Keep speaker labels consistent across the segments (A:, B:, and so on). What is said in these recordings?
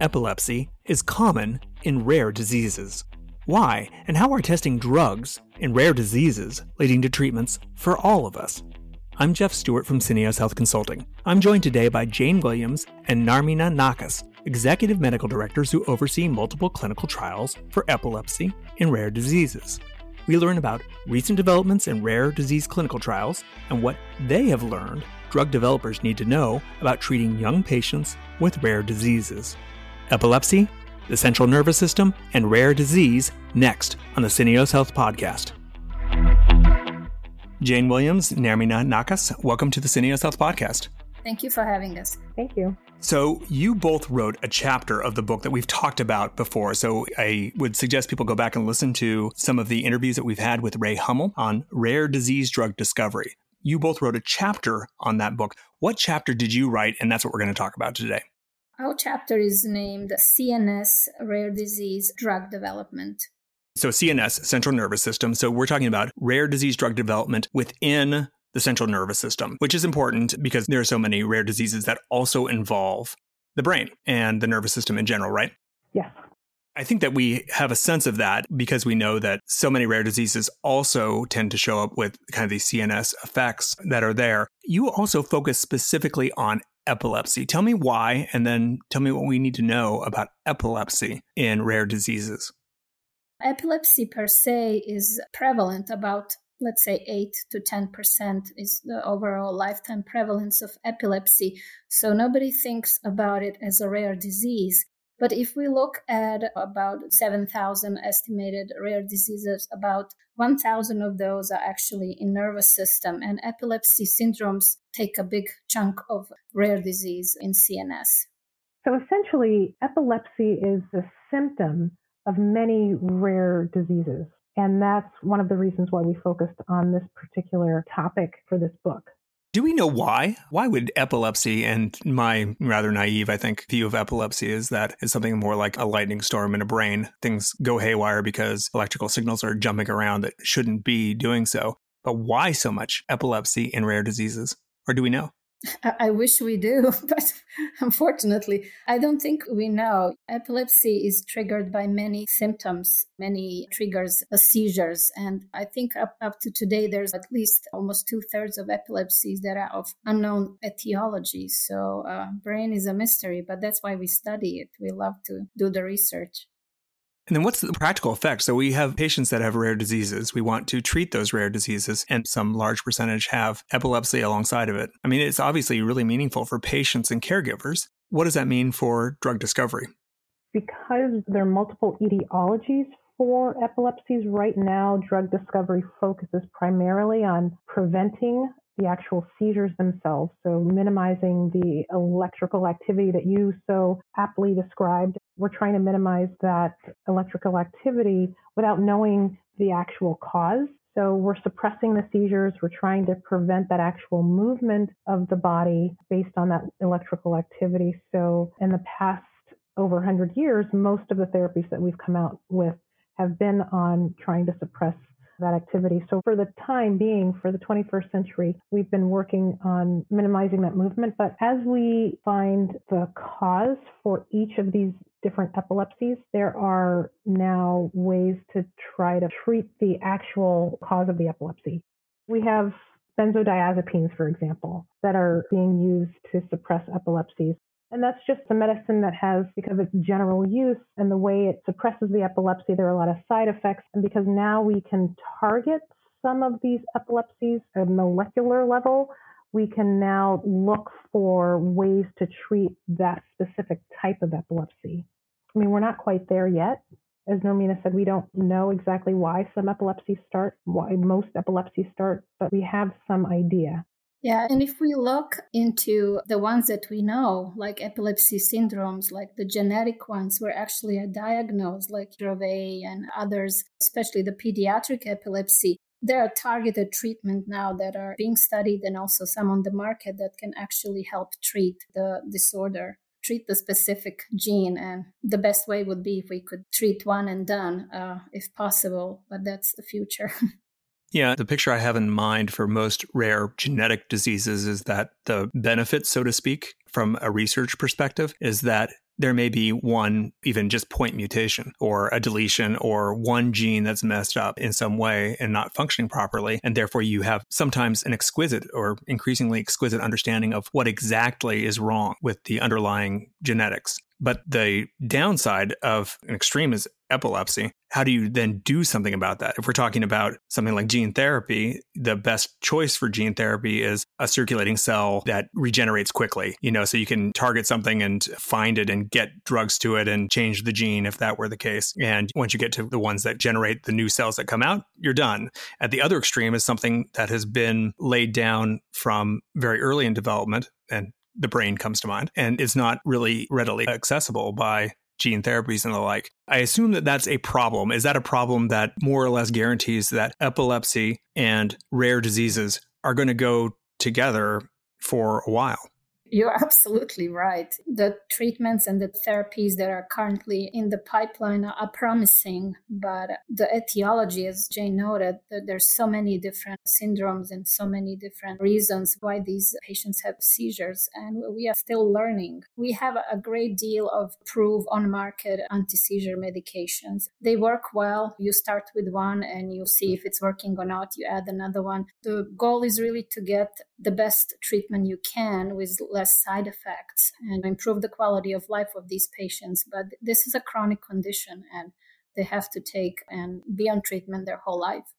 A: epilepsy is common in rare diseases. Why and how are testing drugs in rare diseases leading to treatments for all of us? I'm Jeff Stewart from Syneos Health Consulting. I'm joined today by Jane Williams and Nermina Nakas, executive medical directors who oversee multiple clinical trials for epilepsy in rare diseases. We learn about recent developments in rare disease clinical trials and what they have learned drug developers need to know about treating young patients with rare diseases. Epilepsy, the central nervous system, and rare disease next on the Syneos Health Podcast. Jane Williams, Nermina Nakas, welcome to the Syneos Health Podcast.
B: Thank you for having us.
C: Thank you.
A: So, you both wrote a chapter of the book that we've talked about before. So, I would suggest people go back and listen to some of the interviews that we've had with Ray Huml on rare disease drug discovery. You both wrote a chapter on that book. What chapter did you write? And that's what we're going to talk about today.
B: Our chapter is named CNS Rare Disease Drug Development.
A: So, CNS, central nervous system. So, we're talking about rare disease drug development within the central nervous system, which is important because there are so many rare diseases that also involve the brain and the nervous system in general, right?
C: Yes.
A: I think that we have a sense of that because we know that so many rare diseases also tend to show up with kind of these CNS effects that are there. You also focus specifically on epilepsy. Tell me why, and then tell me what we need to know about epilepsy in rare diseases.
B: Epilepsy per se is prevalent about let's say 8 to 10% is the overall lifetime prevalence of epilepsy. So nobody thinks about it as a rare disease. But if we look at about 7,000 estimated rare diseases, about 1,000 of those are actually in nervous system and epilepsy syndromes take a big chunk of rare disease in CNS.
C: So essentially, epilepsy is a symptom of many rare diseases. And that's one of the reasons why we focused on this particular topic for this book.
A: Do we know why? Why would epilepsy and my rather naive, I think, view of epilepsy is that it's something more like a lightning storm in a brain. Things go haywire because electrical signals are jumping around that shouldn't be doing so. But why so much epilepsy in rare diseases? Or do we know?
B: I wish we do, but unfortunately, I don't think we know. Epilepsy is triggered by many symptoms, many triggers, uh, seizures. And I think up, up to today, there's at least almost two thirds of epilepsies that are of unknown etiology. So, uh, brain is a mystery, but that's why we study it. We love to do the research.
A: And then what's the practical effect? So we have patients that have rare diseases. We want to treat those rare diseases, and some large percentage have epilepsy alongside of it. I mean, it's obviously really meaningful for patients and caregivers. What does that mean for drug discovery?
C: Because there are multiple etiologies for epilepsies, right now, drug discovery focuses primarily on preventing the actual seizures themselves. So minimizing the electrical activity that you so aptly described. We're trying to minimize that electrical activity without knowing the actual cause. So we're suppressing the seizures. We're trying to prevent that actual movement of the body based on that electrical activity. So in the past over 100 years, most of the therapies that we've come out with have been on trying to suppress that activity. So for the time being, for the 21st century, we've been working on minimizing that movement. But as we find the cause for each of these different epilepsies, there are now ways to try to treat the actual cause of the epilepsy. We have benzodiazepines, for example, that are being used to suppress epilepsies. And that's just a medicine that has, because of its general use and the way it suppresses the epilepsy, there are a lot of side effects. And because now we can target some of these epilepsies at a molecular level, we can now look for ways to treat that specific type of epilepsy. I mean, we're not quite there yet. As Nermina said, we don't know exactly why some epilepsies start, why most epilepsies start, but we have some idea.
B: Yeah, and if we look into the ones that we know, like epilepsy syndromes, like the genetic ones were actually diagnosed, like Dravet and others, especially the pediatric epilepsy, there are targeted treatment now that are being studied and also some on the market that can actually help treat the disorder treat the specific gene and the best way would be if we could treat one and done uh, if possible but that's the future
A: Yeah, the picture I have in mind for most rare genetic diseases is that the benefit, so to speak, from a research perspective, is that there may be one, even just point mutation or a deletion or one gene that's messed up in some way and not functioning properly. And therefore, you have sometimes an exquisite or increasingly exquisite understanding of what exactly is wrong with the underlying genetics. But the downside of an extreme is epilepsy. How do you then do something about that? If we're talking about something like gene therapy, the best choice for gene therapy is a circulating cell that regenerates quickly, you know, so you can target something and find it and get drugs to it and change the gene if that were the case. And once you get to the ones that generate the new cells that come out, you're done. At the other extreme is something that has been laid down from very early in development and the brain comes to mind and is not really readily accessible by gene therapies and the like. I assume that that's a problem. Is that a problem that more or less guarantees that epilepsy and rare diseases are going to go together for a while?
B: You're absolutely right. The treatments and the therapies that are currently in the pipeline are promising, but the etiology, as Jane noted, there's so many different syndromes and so many different reasons why these patients have seizures, and we are still learning. We have a great deal of proof on market anti-seizure medications. They work well. You start with one and you see if it's working or not. You add another one. The goal is really to get the best treatment you can with less side effects and improve the quality of life of these patients. But this is a chronic condition and they have to take and be on treatment their whole life.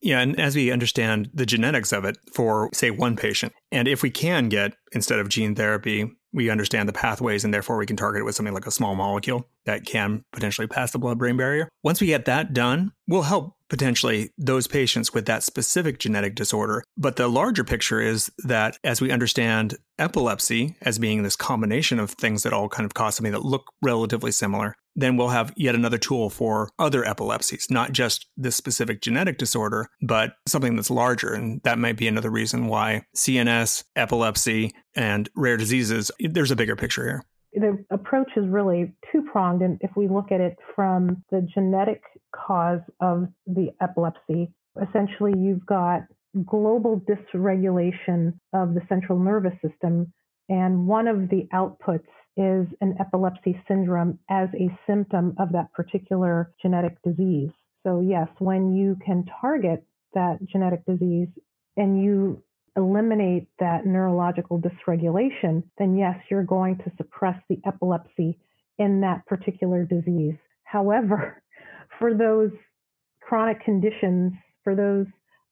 A: Yeah, and as we understand the genetics of it for, say, one patient, and if we can get, instead of gene therapy, we understand the pathways and therefore we can target it with something like a small molecule that can potentially pass the blood brain barrier. Once we get that done, we'll help potentially those patients with that specific genetic disorder. But the larger picture is that as we understand epilepsy as being this combination of things that all kind of cause something that look relatively similar, then we'll have yet another tool for other epilepsies, not just this specific genetic disorder, but something that's larger. And that might be another reason why CNS, epilepsy, and rare diseases, there's a bigger picture here
C: the approach is really two pronged. And if we look at it from the genetic cause of the epilepsy, essentially you've got global dysregulation of the central nervous system. And one of the outputs is an epilepsy syndrome as a symptom of that particular genetic disease. So, yes, when you can target that genetic disease and you eliminate that neurological dysregulation, then yes, you're going to suppress the epilepsy in that particular disease. However, for those chronic conditions, for those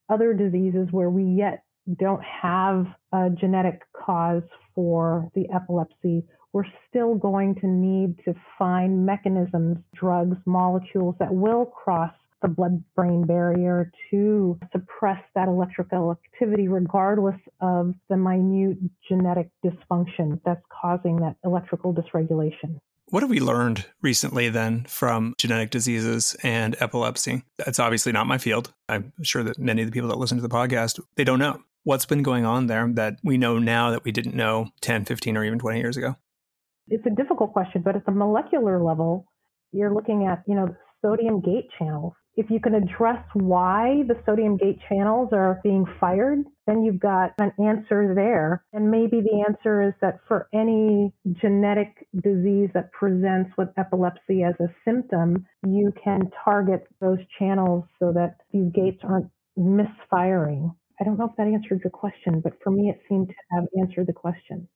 C: other diseases where we yet don't have a genetic cause for the epilepsy, we're still going to need to find mechanisms, drugs, molecules that will cross the blood brain barrier to suppress that electrical activity, regardless of the minute genetic dysfunction that's causing that electrical dysregulation.
A: What have we learned recently then from genetic diseases and epilepsy? That's obviously not my field. I'm sure that many of the people that listen to the podcast, they don't know. What's been going on there that we know now that we didn't know 10, 15, or even 20 years ago?
C: It's a difficult question, but at the molecular level, you're looking at, you know, sodium gate channels if you can address why the sodium gate channels are being fired, then you've got an answer there. And maybe the answer is that for any genetic disease that presents with epilepsy as a symptom, you can target those channels so that these gates aren't misfiring. I don't know if that answered your question, but for me, it seemed to have answered the question.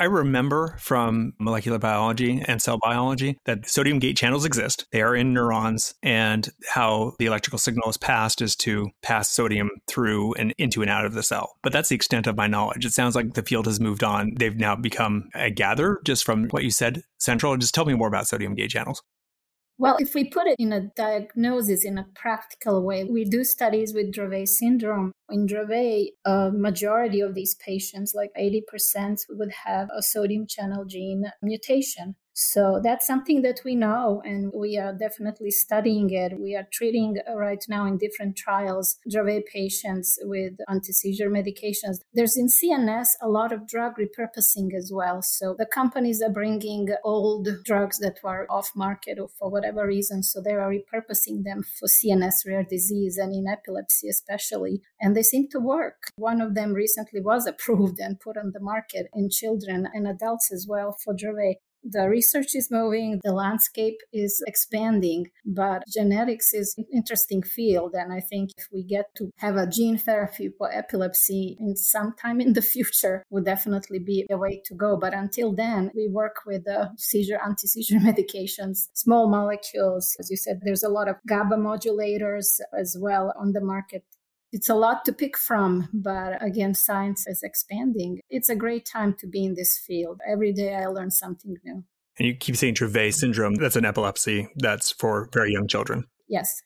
A: I remember from molecular biology and cell biology that sodium gate channels exist. They are in neurons, and how the electrical signal is passed is to pass sodium through and into and out of the cell. But that's the extent of my knowledge. It sounds like the field has moved on. They've now become, I gather, just from what you said, central. Just tell me more about sodium gate channels.
B: Well, if we put it in a diagnosis in a practical way, we do studies with Dravet syndrome. In Dravet, a majority of these patients, like 80%, would have a sodium channel gene mutation. So that's something that we know, and we are definitely studying it. We are treating uh, right now in different trials Dravet patients with anti seizure medications. There's in CNS a lot of drug repurposing as well. So the companies are bringing old drugs that were off market or for whatever reason. So they are repurposing them for CNS rare disease and in epilepsy, especially. And they seem to work. One of them recently was approved and put on the market in children and adults as well for Dravet. The research is moving, the landscape is expanding, but genetics is an interesting field. And I think if we get to have a gene therapy for epilepsy in some time in the future, would definitely be a way to go. But until then, we work with the seizure anti-seizure medications, small molecules. As you said, there's a lot of GABA modulators as well on the market it's a lot to pick from, but again, science is expanding. It's a great time to be in this field. Every day I learn something new.
A: And you keep saying Dravet syndrome. That's an epilepsy that's for very young children.
B: Yes.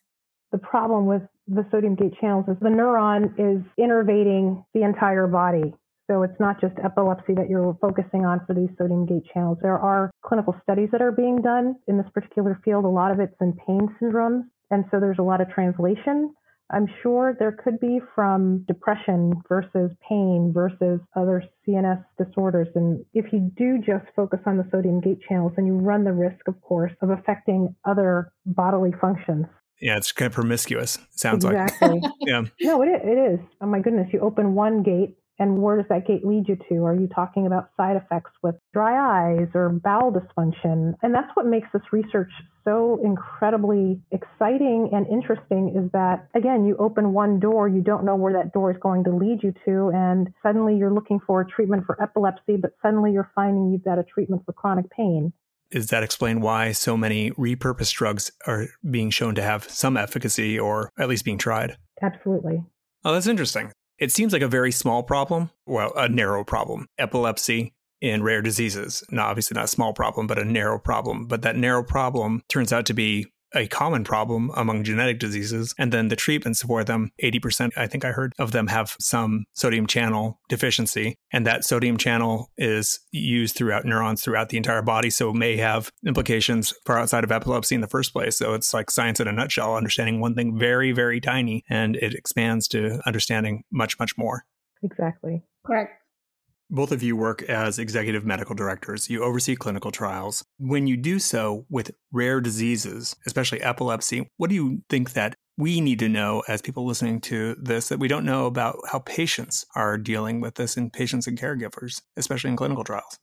C: The problem with the sodium gate channels is the neuron is innervating the entire body. So it's not just epilepsy that you're focusing on for these sodium gate channels. There are clinical studies that are being done in this particular field. A lot of it's in pain syndromes. And so there's a lot of translation I'm sure there could be from depression versus pain versus other CNS disorders. And if you do just focus on the sodium gate channels, then you run the risk, of course, of affecting other bodily functions.
A: Yeah, it's kind of promiscuous, sounds
C: exactly.
A: like. Exactly. yeah.
C: No, it, it is. Oh my goodness. You open one gate and where does that gate lead you to? Are you talking about side effects with dry eyes or bowel dysfunction? And that's what makes this research so incredibly exciting and interesting is that, again, you open one door, you don't know where that door is going to lead you to, and suddenly you're looking for a treatment for epilepsy, but suddenly you're finding you've got a treatment for chronic pain.
A: Does that explain why so many repurposed drugs are being shown to have some efficacy or at least being tried?
C: Absolutely.
A: Oh, that's interesting. It seems like a very small problem, well, a narrow problem. Epilepsy in rare diseases. Now, obviously not a small problem, but a narrow problem. But that narrow problem turns out to be a common problem among genetic diseases. And then the treatments for them, 80%, I think I heard of them have some sodium channel deficiency. And that sodium channel is used throughout neurons throughout the entire body. So it may have implications far outside of epilepsy in the first place. So it's like science in a nutshell, understanding one thing very, very tiny, and it expands to understanding much, much more.
C: Exactly.
B: Correct.
A: Both of you work as executive medical directors. You oversee clinical trials. When you do so with rare diseases, especially epilepsy, what do you think that we need to know as people listening to this that we don't know about how patients are dealing with this in patients and caregivers, especially in clinical trials?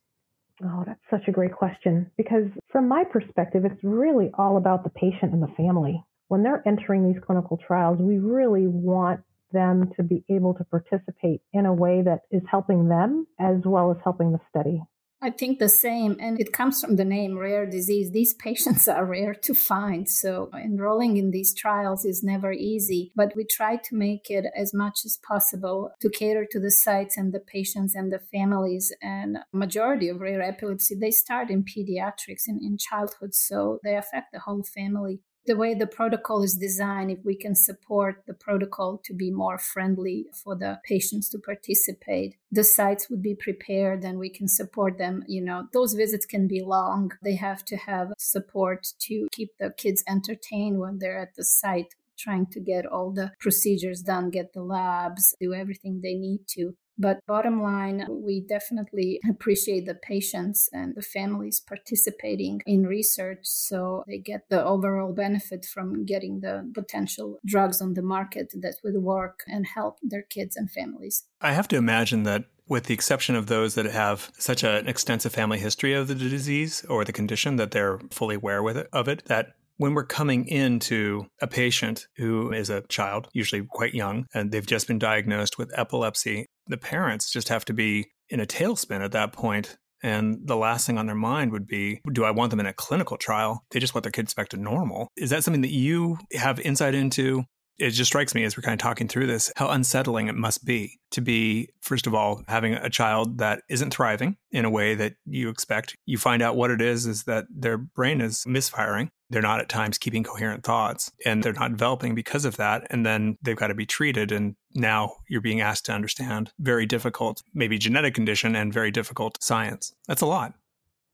C: Oh, that's such a great question because from my perspective, it's really all about the patient and the family. When they're entering these clinical trials, we really want them to be able to participate in a way that is helping them as well as helping the study.
B: I think the same, and it comes from the name rare disease. These patients are rare to find, so enrolling in these trials is never easy. But we try to make it as much as possible to cater to the sites and the patients and the families. And majority of rare epilepsy they start in pediatrics in, in childhood, so they affect the whole family the way the protocol is designed, if we can support the protocol to be more friendly for the patients to participate, the sites would be prepared and we can support them. You know, those visits can be long. They have to have support to keep the kids entertained when they're at the site trying to get all the procedures done, get the labs, do everything they need to. But bottom line, we definitely appreciate the patients and the families participating in research so they get the overall benefit from getting the potential drugs on the market that would work and help their kids and families.
A: I have to imagine that with the exception of those that have such an extensive family history of the disease or the condition that they're fully aware with it, of it, that when we're coming into a patient who is a child, usually quite young, and they've just been diagnosed with epilepsy, the parents just have to be in a tailspin at that point and the last thing on their mind would be do I want them in a clinical trial? They just want their kids back to normal. Is that something that you have insight into? It just strikes me as we're kind of talking through this how unsettling it must be to be, first of all, having a child that isn't thriving in a way that you expect. You find out what it is, is that their brain is misfiring. They're not at times keeping coherent thoughts and they're not developing because of that. And then they've got to be treated. And now you're being asked to understand very difficult, maybe genetic condition and very difficult science. That's a lot.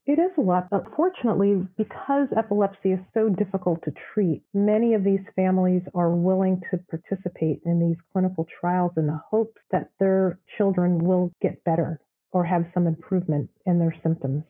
C: It is a lot, but fortunately, because epilepsy is so difficult to treat, many of these families are willing to participate in these clinical trials in the hopes that their children will get better or have some improvement in their symptoms.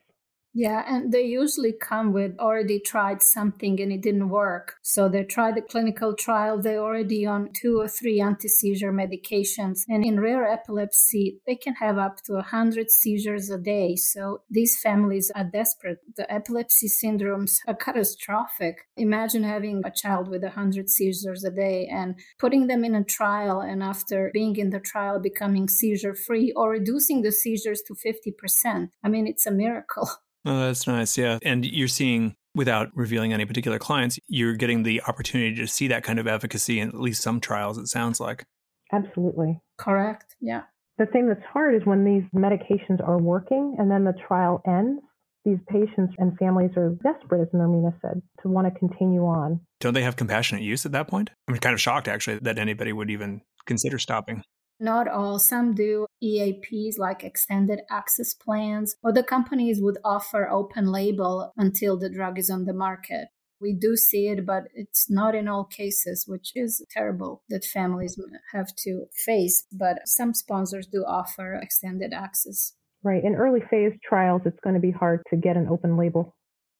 B: Yeah, and they usually come with already tried something and it didn't work. So they tried the clinical trial, they're already on two or three anti seizure medications. And in rare epilepsy, they can have up to 100 seizures a day. So these families are desperate. The epilepsy syndromes are catastrophic. Imagine having a child with 100 seizures a day and putting them in a trial, and after being in the trial, becoming seizure free or reducing the seizures to 50%. I mean, it's a miracle.
A: Oh, that's nice. Yeah. And you're seeing, without revealing any particular clients, you're getting the opportunity to see that kind of efficacy in at least some trials, it sounds like.
C: Absolutely.
B: Correct. Yeah.
C: The thing that's hard is when these medications are working and then the trial ends, these patients and families are desperate, as Nermina said, to want to continue on.
A: Don't they have compassionate use at that point? I'm kind of shocked, actually, that anybody would even consider stopping.
B: Not all. Some do EAPs like extended access plans, or the companies would offer open label until the drug is on the market. We do see it, but it's not in all cases, which is terrible that families have to face. But some sponsors do offer extended access.
C: Right. In early phase trials, it's going to be hard to get an open label.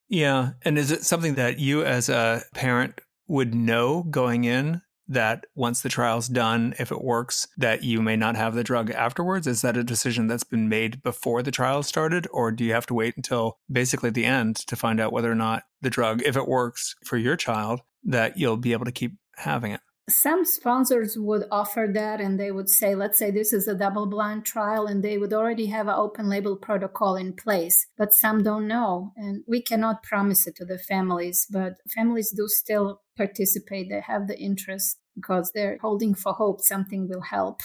A: Yeah. And is it something that you, as a parent, would know going in that once the trial's done, if it works, that you may not have the drug afterwards? Is that a decision that's been made before the trial started? Or do you have to wait until basically the end to find out whether or not the drug, if it works for your child, that you'll be able to keep having it?
B: Some sponsors would offer that and they would say, let's say this is a double blind trial and they would already have an open label protocol in place, but some don't know. And we cannot promise it to the families, but families do still participate. They have the interest because they're holding for hope something will help.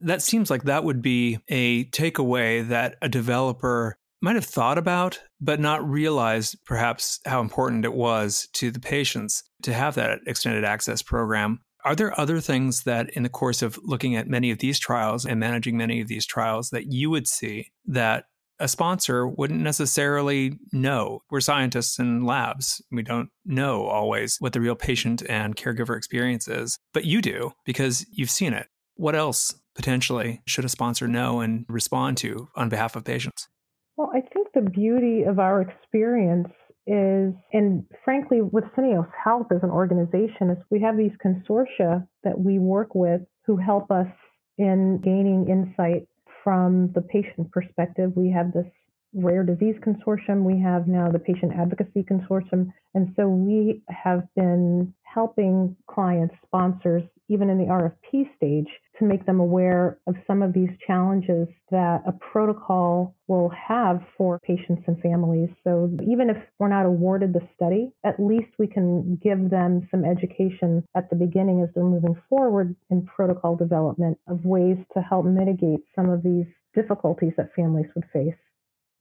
A: That seems like that would be a takeaway that a developer might have thought about, but not realized perhaps how important it was to the patients to have that extended access program. Are there other things that, in the course of looking at many of these trials and managing many of these trials, that you would see that a sponsor wouldn't necessarily know. We're scientists in labs. We don't know always what the real patient and caregiver experience is, but you do because you've seen it. What else potentially should a sponsor know and respond to on behalf of patients?
C: Well, I think the beauty of our experience is, and frankly, with Syneos Health as an organization, is we have these consortia that we work with who help us in gaining insight from the patient perspective, we have this rare disease consortium. We have now the patient advocacy consortium. And so we have been helping clients, sponsors, even in the RFP stage, to make them aware of some of these challenges that a protocol will have for patients and families. So even if we're not awarded the study, at least we can give them some education at the beginning as they're moving forward in protocol development of ways to help mitigate some of these difficulties that families would face.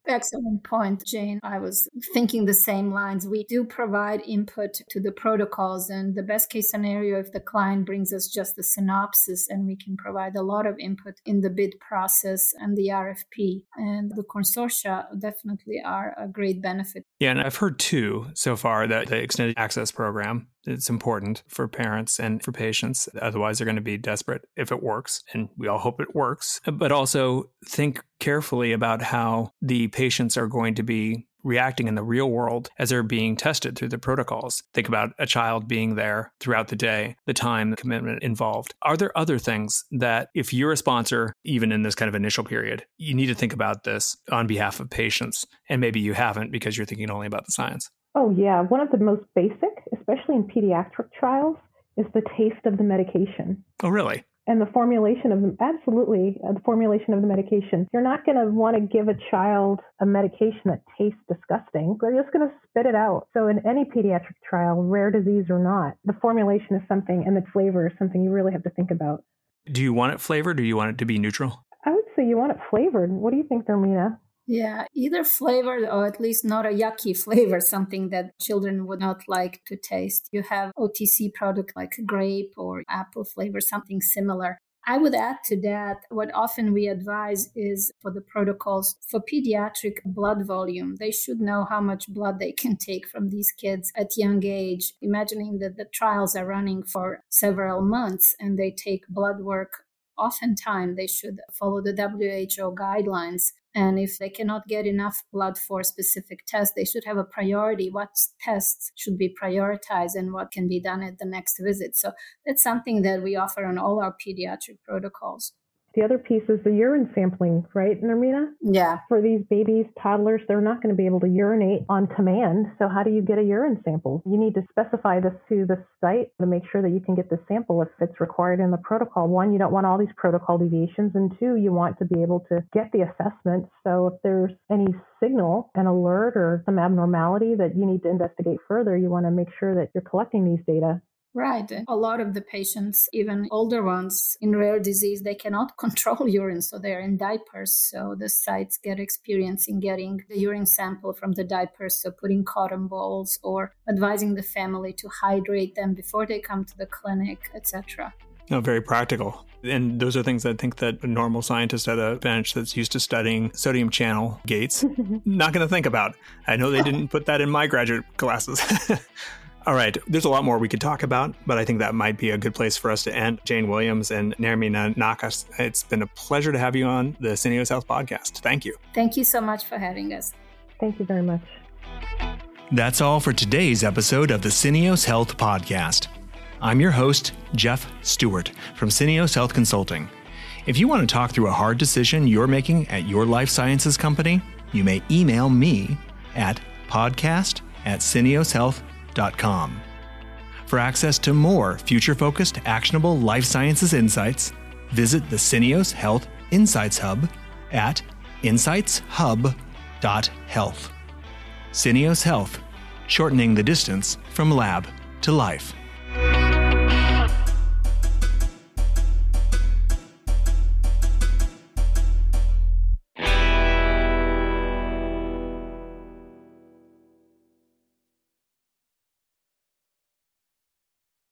B: Excellent point, Jane. I was thinking the same lines. We do provide input to the protocols, and the best case scenario, if the client brings us just a synopsis, and we can provide a lot of input in the bid process and the RFP. And the consortia definitely are a great benefit.
A: Yeah, and I've heard too so far that the extended access program it's important for parents and for patients. Otherwise, they're going to be desperate if it works. And we all hope it works. But also think carefully about how the patients are going to be reacting in the real world as they're being tested through the protocols. Think about a child being there throughout the day, the time, the commitment involved. Are there other things that, if you're a sponsor, even in this kind of initial period, you need to think about this on behalf of patients? And maybe you haven't because you're thinking only about the science.
C: Oh, yeah. One of the most basic, especially in pediatric trials, is the taste of the medication.
A: Oh, really?
C: And the formulation of them, absolutely, uh, the formulation of the medication. You're not going to want to give a child a medication that tastes disgusting. They're just going to spit it out. So, in any pediatric trial, rare disease or not, the formulation is something and the flavor is something you really have to think about.
A: Do you want it flavored or do you want it to be neutral?
C: I would say you want it flavored. What do you think, Nermina?
B: Yeah, either flavored or at least not a yucky flavor, something that children would not like to taste. You have OTC product like grape or apple flavor, something similar. I would add to that what often we advise is for the protocols for pediatric blood volume. They should know how much blood they can take from these kids at young age. Imagining that the trials are running for several months and they take blood work oftentimes they should follow the WHO guidelines And if they cannot get enough blood for specific tests, they should have a priority. What tests should be prioritized and what can be done at the next visit? So that's something that we offer on all our pediatric protocols.
C: The other piece is the urine sampling, right, Nermina?
B: Yeah.
C: For these babies, toddlers, they're not going to be able to urinate on command. So, how do you get a urine sample? You need to specify this to the site to make sure that you can get the sample if it's required in the protocol. One, you don't want all these protocol deviations. And two, you want to be able to get the assessment. So, if there's any signal, an alert, or some abnormality that you need to investigate further, you want to make sure that you're collecting these data
B: Right. A lot of the patients, even older ones in rare disease, they cannot control urine, so they're in diapers. So the sites get experience in getting the urine sample from the diapers, so putting cotton balls or advising the family to hydrate them before they come to the clinic, etc.
A: No, very practical. And those are things I think that a normal scientist at a bench that's used to studying sodium channel gates not going to think about. I know they didn't put that in my graduate classes. All right, there's a lot more we could talk about, but I think that might be a good place for us to end. Jane Williams and Nermina Nakas, it's been a pleasure to have you on the Syneos Health podcast. Thank you.
B: Thank you so much for having us.
C: Thank you very much.
A: That's all for today's episode of the Syneos Health podcast. I'm your host, Jeff Stewart from Syneos Health Consulting. If you want to talk through a hard decision you're making at your life sciences company, you may email me at podcast at for access to more future focused, actionable life sciences insights, visit the Syneos Health Insights Hub at insightshub.health. Syneos Health, shortening the distance from lab to life.